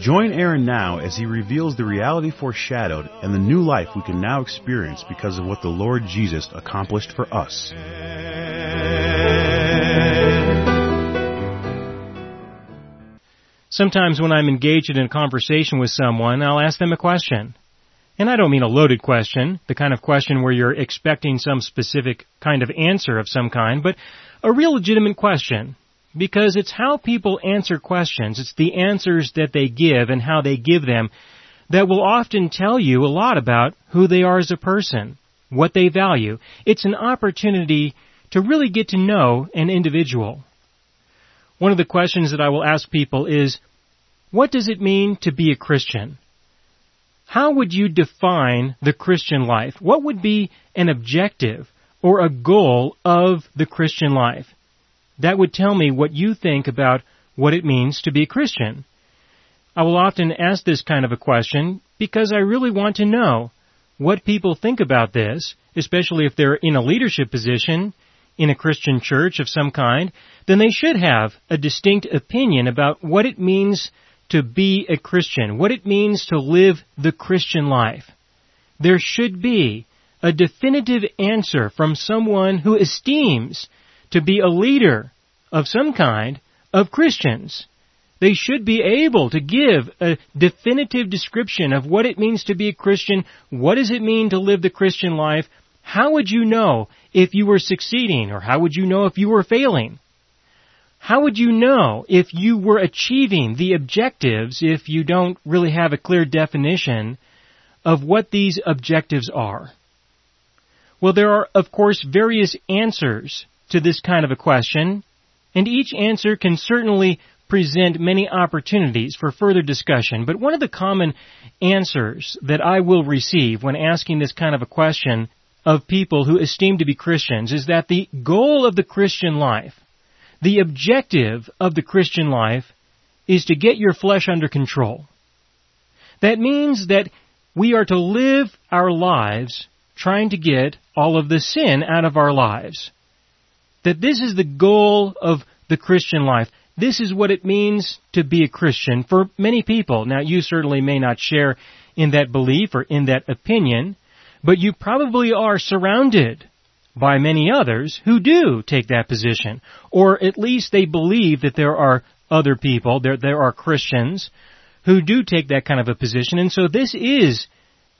Join Aaron now as he reveals the reality foreshadowed and the new life we can now experience because of what the Lord Jesus accomplished for us. Sometimes when I'm engaged in a conversation with someone, I'll ask them a question. And I don't mean a loaded question, the kind of question where you're expecting some specific kind of answer of some kind, but a real legitimate question. Because it's how people answer questions, it's the answers that they give and how they give them that will often tell you a lot about who they are as a person, what they value. It's an opportunity to really get to know an individual. One of the questions that I will ask people is, what does it mean to be a Christian? How would you define the Christian life? What would be an objective or a goal of the Christian life? That would tell me what you think about what it means to be a Christian. I will often ask this kind of a question because I really want to know what people think about this, especially if they're in a leadership position in a Christian church of some kind, then they should have a distinct opinion about what it means to be a Christian, what it means to live the Christian life. There should be a definitive answer from someone who esteems to be a leader of some kind of Christians. They should be able to give a definitive description of what it means to be a Christian, what does it mean to live the Christian life, how would you know if you were succeeding or how would you know if you were failing? How would you know if you were achieving the objectives if you don't really have a clear definition of what these objectives are? Well, there are, of course, various answers to this kind of a question, and each answer can certainly present many opportunities for further discussion. But one of the common answers that I will receive when asking this kind of a question of people who esteem to be Christians is that the goal of the Christian life, the objective of the Christian life, is to get your flesh under control. That means that we are to live our lives trying to get all of the sin out of our lives. That this is the goal of the Christian life. This is what it means to be a Christian for many people. Now, you certainly may not share in that belief or in that opinion, but you probably are surrounded by many others who do take that position. Or at least they believe that there are other people, there, there are Christians who do take that kind of a position. And so this is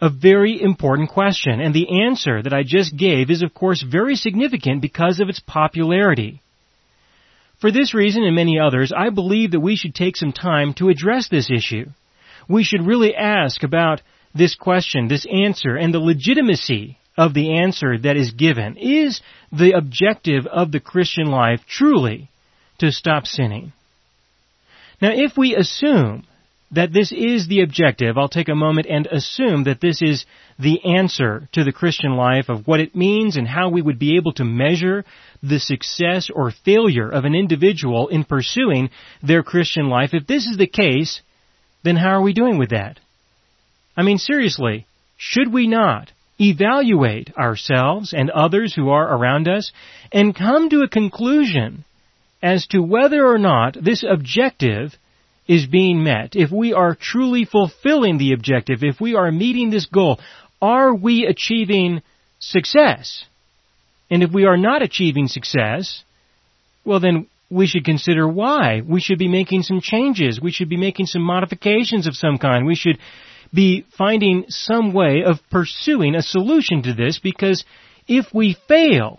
a very important question. And the answer that I just gave is of course very significant because of its popularity. For this reason and many others, I believe that we should take some time to address this issue. We should really ask about this question, this answer, and the legitimacy of the answer that is given. Is the objective of the Christian life truly to stop sinning? Now, if we assume that this is the objective, I'll take a moment and assume that this is the answer to the Christian life of what it means and how we would be able to measure the success or failure of an individual in pursuing their Christian life. If this is the case, then how are we doing with that? I mean, seriously, should we not evaluate ourselves and others who are around us and come to a conclusion as to whether or not this objective is being met, if we are truly fulfilling the objective, if we are meeting this goal, are we achieving success? And if we are not achieving success, well then we should consider why. We should be making some changes. We should be making some modifications of some kind. We should be finding some way of pursuing a solution to this because if we fail,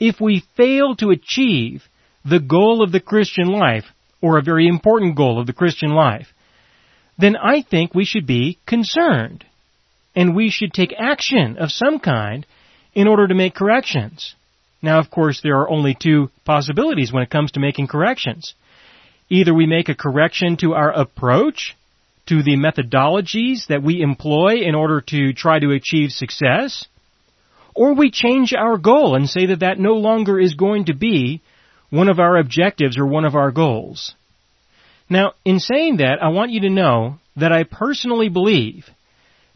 if we fail to achieve the goal of the Christian life, or a very important goal of the Christian life, then I think we should be concerned. And we should take action of some kind in order to make corrections. Now, of course, there are only two possibilities when it comes to making corrections. Either we make a correction to our approach to the methodologies that we employ in order to try to achieve success, or we change our goal and say that that no longer is going to be one of our objectives or one of our goals. Now, in saying that, I want you to know that I personally believe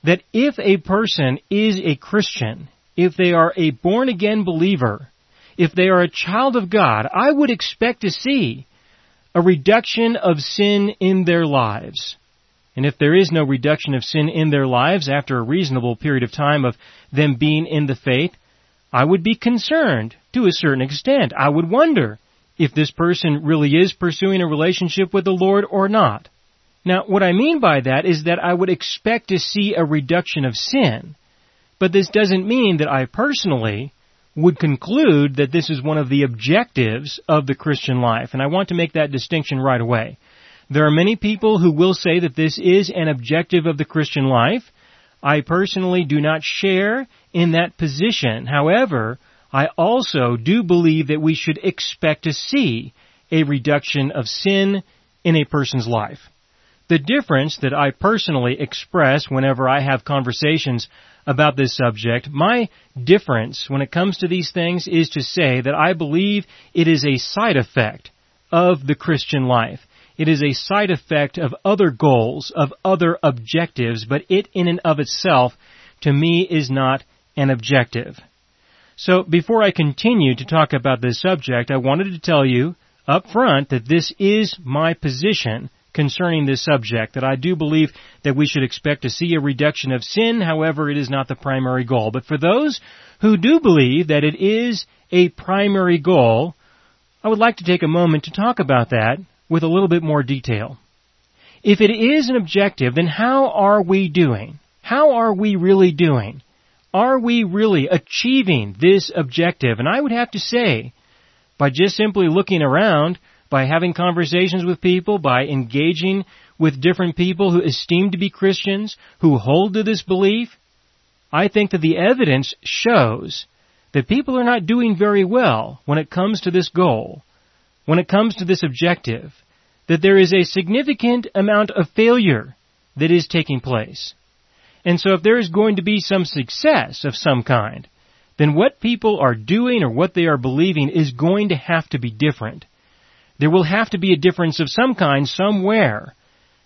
that if a person is a Christian, if they are a born again believer, if they are a child of God, I would expect to see a reduction of sin in their lives. And if there is no reduction of sin in their lives after a reasonable period of time of them being in the faith, I would be concerned to a certain extent. I would wonder if this person really is pursuing a relationship with the Lord or not. Now, what I mean by that is that I would expect to see a reduction of sin. But this doesn't mean that I personally would conclude that this is one of the objectives of the Christian life. And I want to make that distinction right away. There are many people who will say that this is an objective of the Christian life. I personally do not share in that position. However, I also do believe that we should expect to see a reduction of sin in a person's life. The difference that I personally express whenever I have conversations about this subject, my difference when it comes to these things is to say that I believe it is a side effect of the Christian life. It is a side effect of other goals, of other objectives, but it in and of itself, to me, is not an objective. So before I continue to talk about this subject, I wanted to tell you up front that this is my position concerning this subject, that I do believe that we should expect to see a reduction of sin, however it is not the primary goal. But for those who do believe that it is a primary goal, I would like to take a moment to talk about that with a little bit more detail. If it is an objective, then how are we doing? How are we really doing? Are we really achieving this objective? And I would have to say, by just simply looking around, by having conversations with people, by engaging with different people who esteem to be Christians, who hold to this belief, I think that the evidence shows that people are not doing very well when it comes to this goal, when it comes to this objective, that there is a significant amount of failure that is taking place. And so if there is going to be some success of some kind, then what people are doing or what they are believing is going to have to be different. There will have to be a difference of some kind somewhere.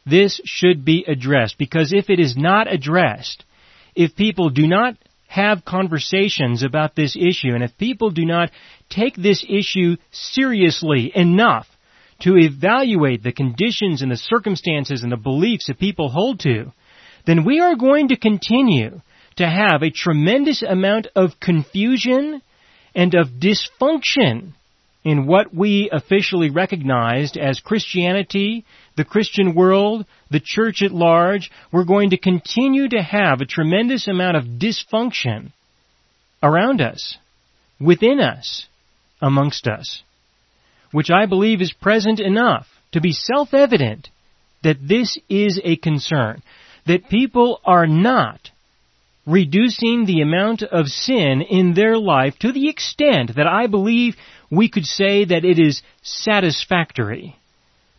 This should be addressed because if it is not addressed, if people do not have conversations about this issue and if people do not take this issue seriously enough to evaluate the conditions and the circumstances and the beliefs that people hold to, then we are going to continue to have a tremendous amount of confusion and of dysfunction in what we officially recognized as Christianity, the Christian world, the church at large, we're going to continue to have a tremendous amount of dysfunction around us, within us, amongst us, which I believe is present enough to be self-evident that this is a concern, that people are not reducing the amount of sin in their life to the extent that I believe we could say that it is satisfactory.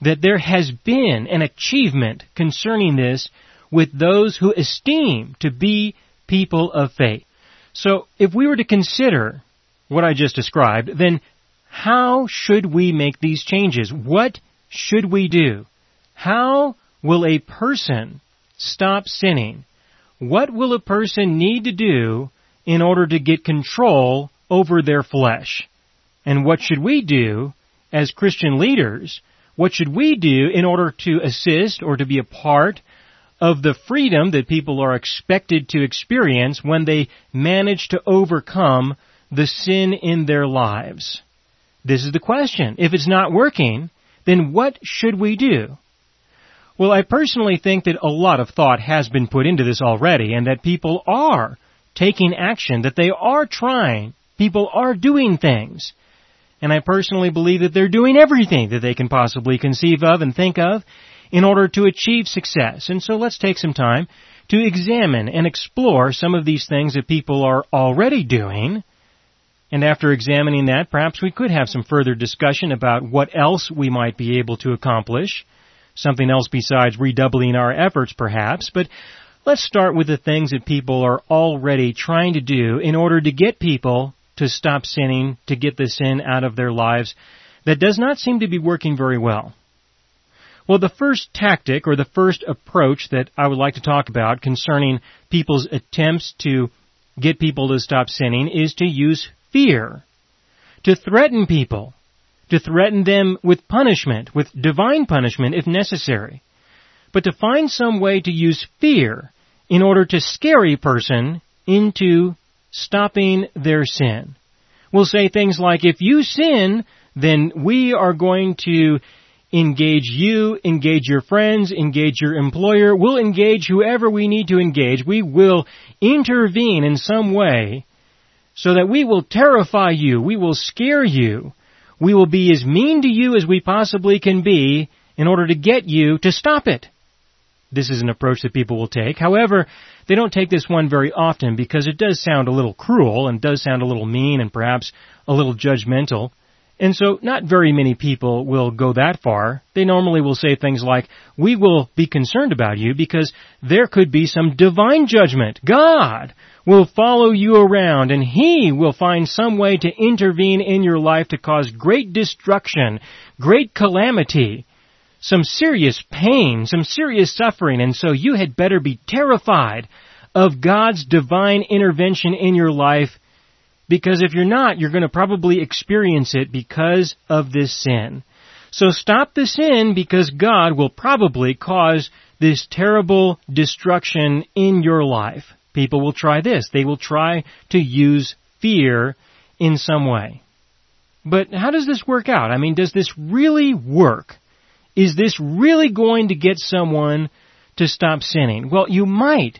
That there has been an achievement concerning this with those who esteem to be people of faith. So if we were to consider what I just described, then how should we make these changes? What should we do? How will a person stop sinning? What will a person need to do in order to get control over their flesh? And what should we do as Christian leaders? What should we do in order to assist or to be a part of the freedom that people are expected to experience when they manage to overcome the sin in their lives? This is the question. If it's not working, then what should we do? Well, I personally think that a lot of thought has been put into this already and that people are taking action, that they are trying, people are doing things. And I personally believe that they're doing everything that they can possibly conceive of and think of in order to achieve success. And so let's take some time to examine and explore some of these things that people are already doing. And after examining that, perhaps we could have some further discussion about what else we might be able to accomplish something else besides redoubling our efforts perhaps, but let's start with the things that people are already trying to do in order to get people to stop sinning, to get the sin out of their lives that does not seem to be working very well. Well, the first tactic or the first approach that I would like to talk about concerning people's attempts to get people to stop sinning is to use fear. To threaten people. To threaten them with punishment, with divine punishment if necessary. But to find some way to use fear in order to scare a person into stopping their sin. We'll say things like, if you sin, then we are going to engage you, engage your friends, engage your employer. We'll engage whoever we need to engage. We will intervene in some way so that we will terrify you. We will scare you. We will be as mean to you as we possibly can be in order to get you to stop it. This is an approach that people will take. However, they don't take this one very often because it does sound a little cruel and does sound a little mean and perhaps a little judgmental. And so not very many people will go that far. They normally will say things like, we will be concerned about you because there could be some divine judgment. God will follow you around and He will find some way to intervene in your life to cause great destruction, great calamity, some serious pain, some serious suffering, and so you had better be terrified of God's divine intervention in your life because if you're not, you're going to probably experience it because of this sin. So stop the sin because God will probably cause this terrible destruction in your life. People will try this. They will try to use fear in some way. But how does this work out? I mean, does this really work? Is this really going to get someone to stop sinning? Well, you might.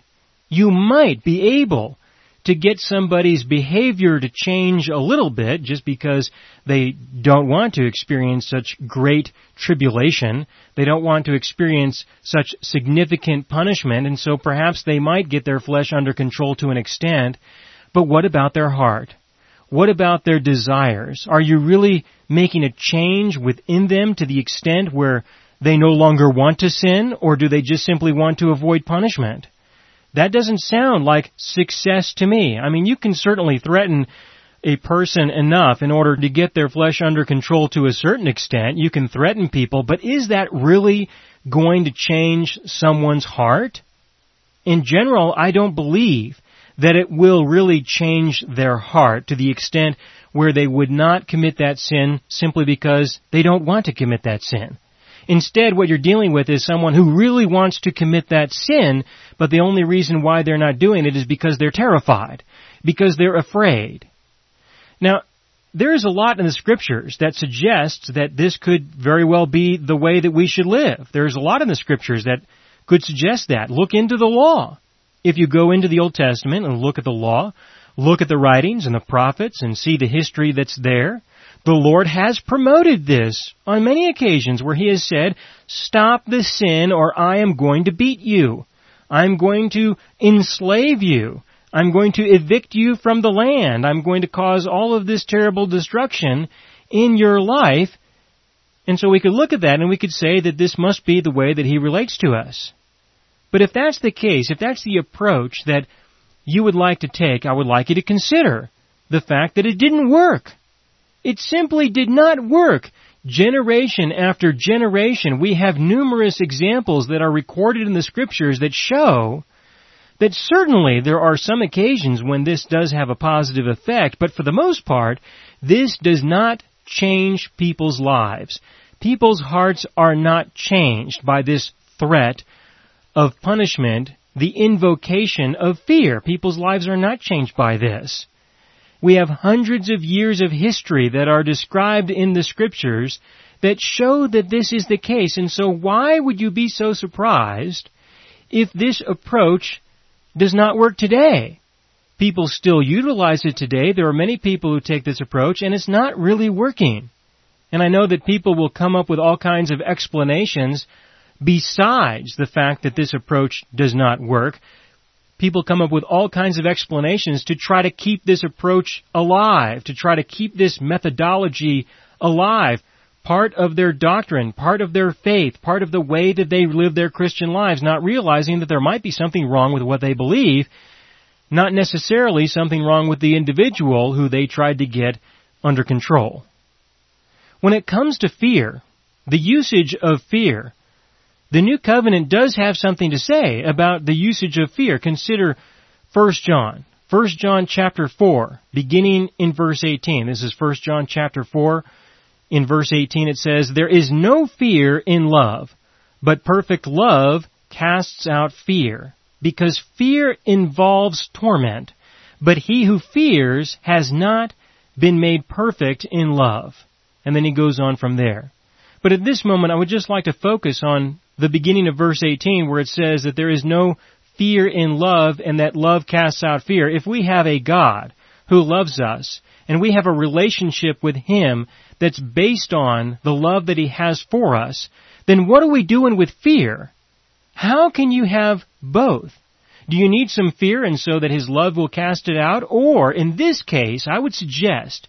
You might be able to get somebody's behavior to change a little bit just because they don't want to experience such great tribulation. They don't want to experience such significant punishment and so perhaps they might get their flesh under control to an extent. But what about their heart? What about their desires? Are you really making a change within them to the extent where they no longer want to sin or do they just simply want to avoid punishment? That doesn't sound like success to me. I mean, you can certainly threaten a person enough in order to get their flesh under control to a certain extent. You can threaten people, but is that really going to change someone's heart? In general, I don't believe that it will really change their heart to the extent where they would not commit that sin simply because they don't want to commit that sin. Instead, what you're dealing with is someone who really wants to commit that sin, but the only reason why they're not doing it is because they're terrified, because they're afraid. Now, there is a lot in the scriptures that suggests that this could very well be the way that we should live. There's a lot in the scriptures that could suggest that. Look into the law. If you go into the Old Testament and look at the law, look at the writings and the prophets and see the history that's there, the Lord has promoted this on many occasions where He has said, stop the sin or I am going to beat you. I'm going to enslave you. I'm going to evict you from the land. I'm going to cause all of this terrible destruction in your life. And so we could look at that and we could say that this must be the way that He relates to us. But if that's the case, if that's the approach that you would like to take, I would like you to consider the fact that it didn't work. It simply did not work. Generation after generation, we have numerous examples that are recorded in the scriptures that show that certainly there are some occasions when this does have a positive effect, but for the most part, this does not change people's lives. People's hearts are not changed by this threat of punishment, the invocation of fear. People's lives are not changed by this. We have hundreds of years of history that are described in the scriptures that show that this is the case. And so why would you be so surprised if this approach does not work today? People still utilize it today. There are many people who take this approach and it's not really working. And I know that people will come up with all kinds of explanations besides the fact that this approach does not work people come up with all kinds of explanations to try to keep this approach alive, to try to keep this methodology alive. part of their doctrine, part of their faith, part of the way that they live their Christian lives, not realizing that there might be something wrong with what they believe, not necessarily something wrong with the individual who they tried to get under control. When it comes to fear, the usage of fear, the new covenant does have something to say about the usage of fear. Consider 1 John. 1 John chapter 4, beginning in verse 18. This is 1 John chapter 4. In verse 18 it says, There is no fear in love, but perfect love casts out fear, because fear involves torment. But he who fears has not been made perfect in love. And then he goes on from there. But at this moment I would just like to focus on the beginning of verse 18 where it says that there is no fear in love and that love casts out fear. If we have a God who loves us and we have a relationship with Him that's based on the love that He has for us, then what are we doing with fear? How can you have both? Do you need some fear and so that His love will cast it out? Or, in this case, I would suggest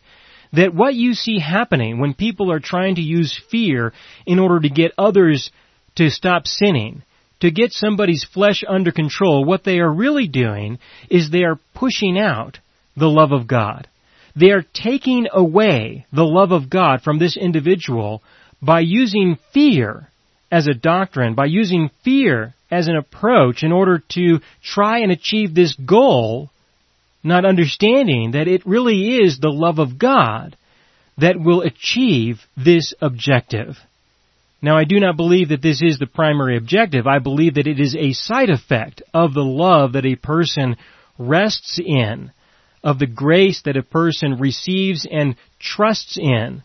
that what you see happening when people are trying to use fear in order to get others to stop sinning, to get somebody's flesh under control, what they are really doing is they are pushing out the love of God. They are taking away the love of God from this individual by using fear as a doctrine, by using fear as an approach in order to try and achieve this goal, not understanding that it really is the love of God that will achieve this objective. Now I do not believe that this is the primary objective. I believe that it is a side effect of the love that a person rests in, of the grace that a person receives and trusts in,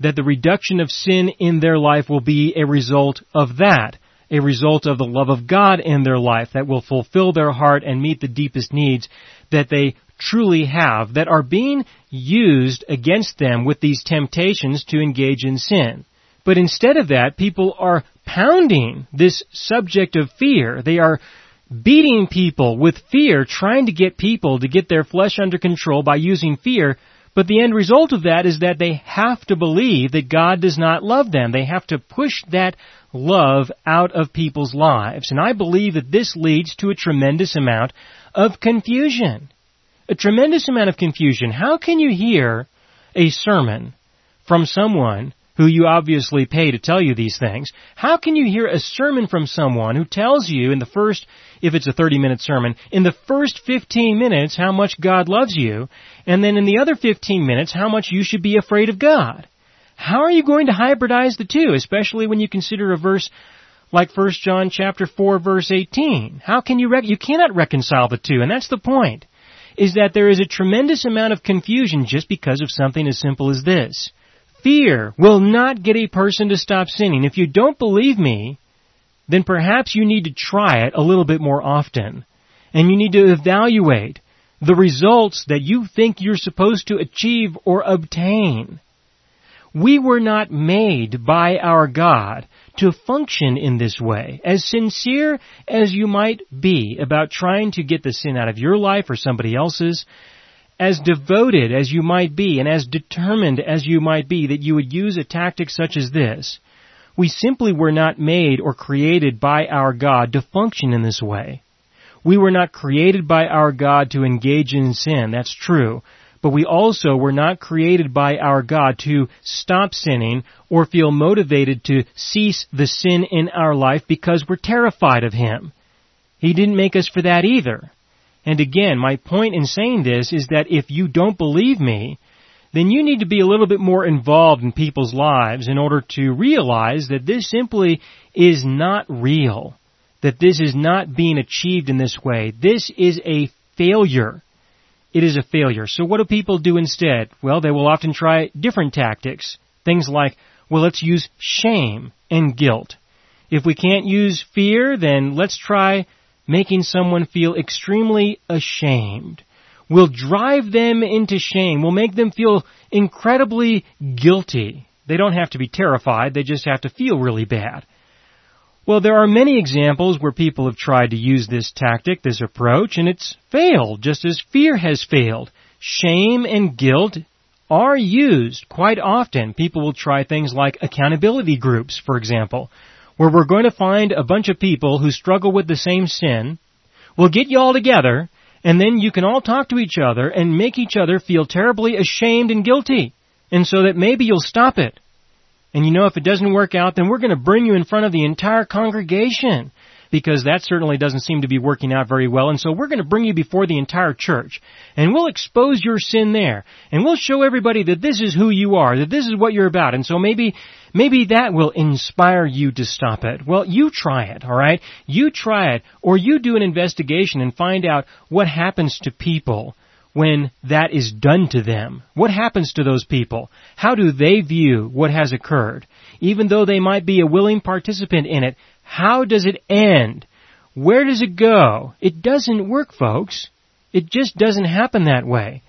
that the reduction of sin in their life will be a result of that, a result of the love of God in their life that will fulfill their heart and meet the deepest needs that they truly have, that are being used against them with these temptations to engage in sin. But instead of that, people are pounding this subject of fear. They are beating people with fear, trying to get people to get their flesh under control by using fear. But the end result of that is that they have to believe that God does not love them. They have to push that love out of people's lives. And I believe that this leads to a tremendous amount of confusion. A tremendous amount of confusion. How can you hear a sermon from someone who you obviously pay to tell you these things, how can you hear a sermon from someone who tells you in the first, if it's a 30 minute sermon, in the first 15 minutes how much God loves you, and then in the other 15 minutes how much you should be afraid of God? How are you going to hybridize the two, especially when you consider a verse like 1 John chapter 4 verse 18? How can you, rec- you cannot reconcile the two, and that's the point, is that there is a tremendous amount of confusion just because of something as simple as this. Fear will not get a person to stop sinning. If you don't believe me, then perhaps you need to try it a little bit more often. And you need to evaluate the results that you think you're supposed to achieve or obtain. We were not made by our God to function in this way. As sincere as you might be about trying to get the sin out of your life or somebody else's, as devoted as you might be and as determined as you might be that you would use a tactic such as this, we simply were not made or created by our God to function in this way. We were not created by our God to engage in sin, that's true, but we also were not created by our God to stop sinning or feel motivated to cease the sin in our life because we're terrified of Him. He didn't make us for that either. And again, my point in saying this is that if you don't believe me, then you need to be a little bit more involved in people's lives in order to realize that this simply is not real. That this is not being achieved in this way. This is a failure. It is a failure. So what do people do instead? Well, they will often try different tactics. Things like, well, let's use shame and guilt. If we can't use fear, then let's try making someone feel extremely ashamed, will drive them into shame, will make them feel incredibly guilty. They don't have to be terrified, they just have to feel really bad. Well, there are many examples where people have tried to use this tactic, this approach, and it's failed, just as fear has failed. Shame and guilt are used quite often. People will try things like accountability groups, for example, where we're going to find a bunch of people who struggle with the same sin. We'll get you all together, and then you can all talk to each other and make each other feel terribly ashamed and guilty. And so that maybe you'll stop it. And you know, if it doesn't work out, then we're going to bring you in front of the entire congregation because that certainly doesn't seem to be working out very well. And so we're going to bring you before the entire church and we'll expose your sin there and we'll show everybody that this is who you are, that this is what you're about. And so maybe, maybe that will inspire you to stop it. Well, you try it, alright? You try it or you do an investigation and find out what happens to people when that is done to them? What happens to those people? How do they view what has occurred? Even though they might be a willing participant in it, how does it end? Where does it go? It doesn't work, folks. It just doesn't happen that way.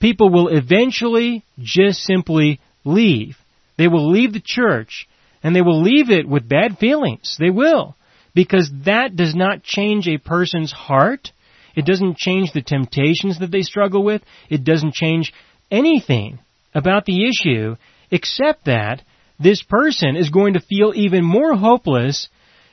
People will eventually just simply leave. They will leave the church and they will leave it with bad feelings. They will. Because that does not change a person's heart. It doesn't change the temptations that they struggle with. It doesn't change anything about the issue except that this person is going to feel even more hopeless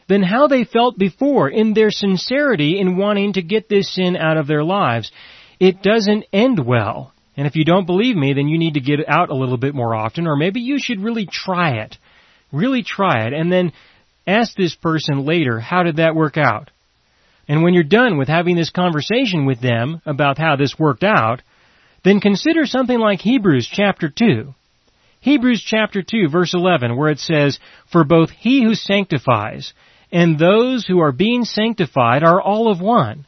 than how they felt before in their sincerity in wanting to get this sin out of their lives. It doesn't end well. And if you don't believe me, then you need to get out a little bit more often, or maybe you should really try it. Really try it, and then ask this person later, how did that work out? And when you're done with having this conversation with them about how this worked out, then consider something like Hebrews chapter 2. Hebrews chapter 2 verse 11 where it says, For both he who sanctifies and those who are being sanctified are all of one,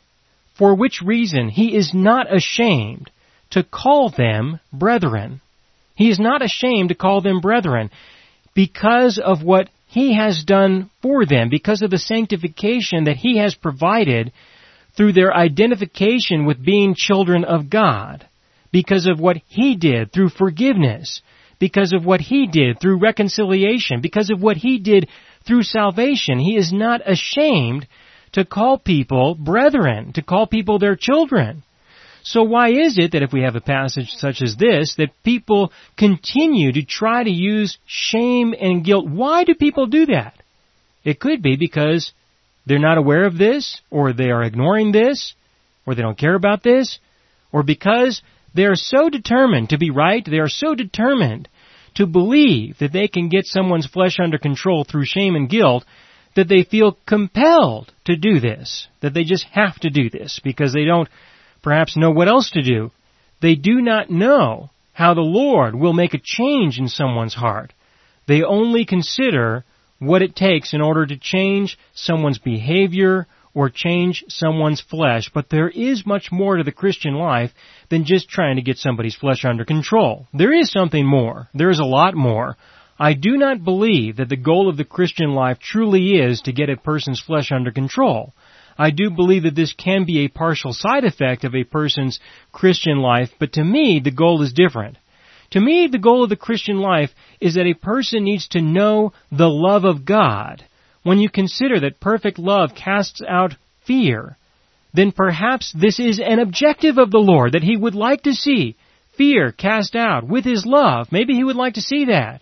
for which reason he is not ashamed to call them brethren. He is not ashamed to call them brethren because of what he has done for them, because of the sanctification that he has provided through their identification with being children of God, because of what he did through forgiveness, because of what he did through reconciliation, because of what he did through salvation. He is not ashamed to call people brethren, to call people their children. So why is it that if we have a passage such as this, that people continue to try to use shame and guilt? Why do people do that? It could be because they're not aware of this, or they are ignoring this, or they don't care about this, or because they are so determined to be right, they are so determined to believe that they can get someone's flesh under control through shame and guilt that they feel compelled to do this, that they just have to do this because they don't perhaps know what else to do. They do not know how the Lord will make a change in someone's heart. They only consider what it takes in order to change someone's behavior or change someone's flesh, but there is much more to the Christian life than just trying to get somebody's flesh under control. There is something more. There is a lot more. I do not believe that the goal of the Christian life truly is to get a person's flesh under control. I do believe that this can be a partial side effect of a person's Christian life, but to me, the goal is different. To me, the goal of the Christian life is that a person needs to know the love of God when you consider that perfect love casts out fear, then perhaps this is an objective of the Lord that He would like to see fear cast out with His love. Maybe He would like to see that.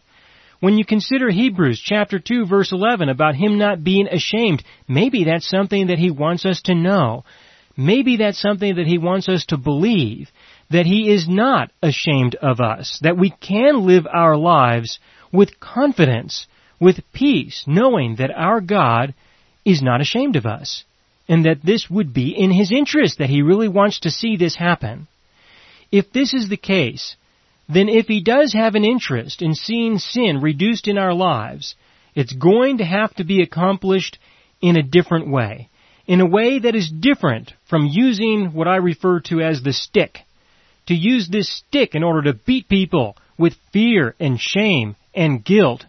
When you consider Hebrews chapter 2 verse 11 about Him not being ashamed, maybe that's something that He wants us to know. Maybe that's something that He wants us to believe. That He is not ashamed of us. That we can live our lives with confidence with peace, knowing that our God is not ashamed of us, and that this would be in His interest, that He really wants to see this happen. If this is the case, then if He does have an interest in seeing sin reduced in our lives, it's going to have to be accomplished in a different way. In a way that is different from using what I refer to as the stick. To use this stick in order to beat people with fear and shame and guilt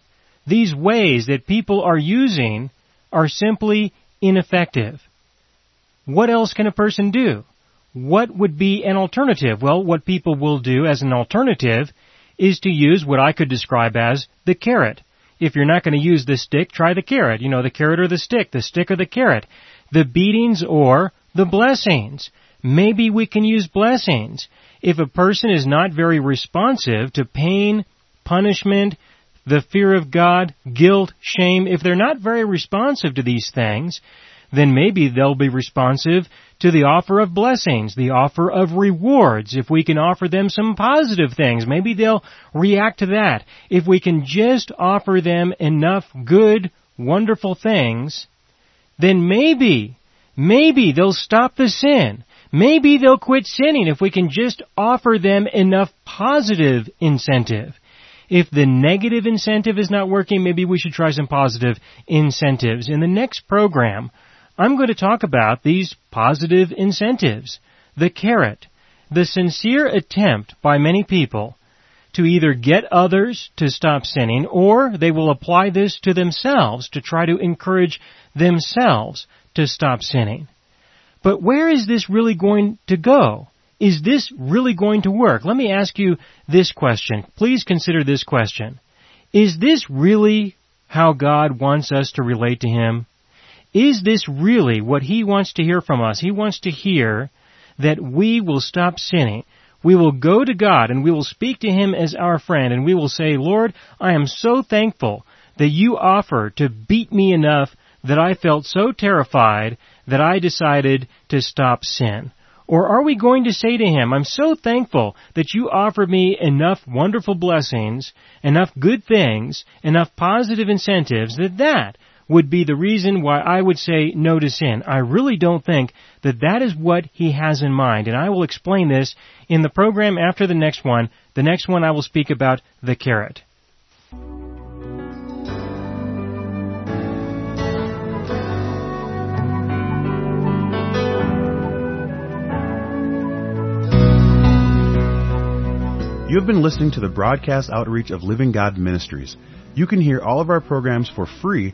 these ways that people are using are simply ineffective. What else can a person do? What would be an alternative? Well, what people will do as an alternative is to use what I could describe as the carrot. If you're not going to use the stick, try the carrot. You know, the carrot or the stick, the stick or the carrot. The beatings or the blessings. maybe we can use blessings. If a person is not very responsive to pain, punishment, the fear of God, guilt, shame, if they're not very responsive to these things, then maybe they'll be responsive to the offer of blessings, the offer of rewards. If we can offer them some positive things, maybe they'll react to that. If we can just offer them enough good, wonderful things, then maybe, maybe they'll stop the sin. Maybe they'll quit sinning if we can just offer them enough positive incentive. If the negative incentive is not working, maybe we should try some positive incentives. In the next program, I'm going to talk about these positive incentives. The carrot. The sincere attempt by many people to either get others to stop sinning or they will apply this to themselves to try to encourage themselves to stop sinning. But where is this really going to go? Is this really going to work? Let me ask you this question. Please consider this question. Is this really how God wants us to relate to Him? Is this really what He wants to hear from us? He wants to hear that we will stop sinning. We will go to God and we will speak to Him as our friend and we will say, Lord, I am so thankful that you offer to beat me enough that I felt so terrified that I decided to stop sin. Or are we going to say to Him, I'm so thankful that you offered me enough wonderful blessings, enough good things, enough positive incentives that that would be the reason why I would say no to sin. I really don't think that that is what he has in mind, and I will explain this in the program after the next one. The next one I will speak about the carrot. You have been listening to the broadcast outreach of Living God Ministries. You can hear all of our programs for free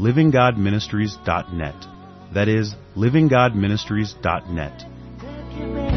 livinggodministries.net. That is livinggodministries.net.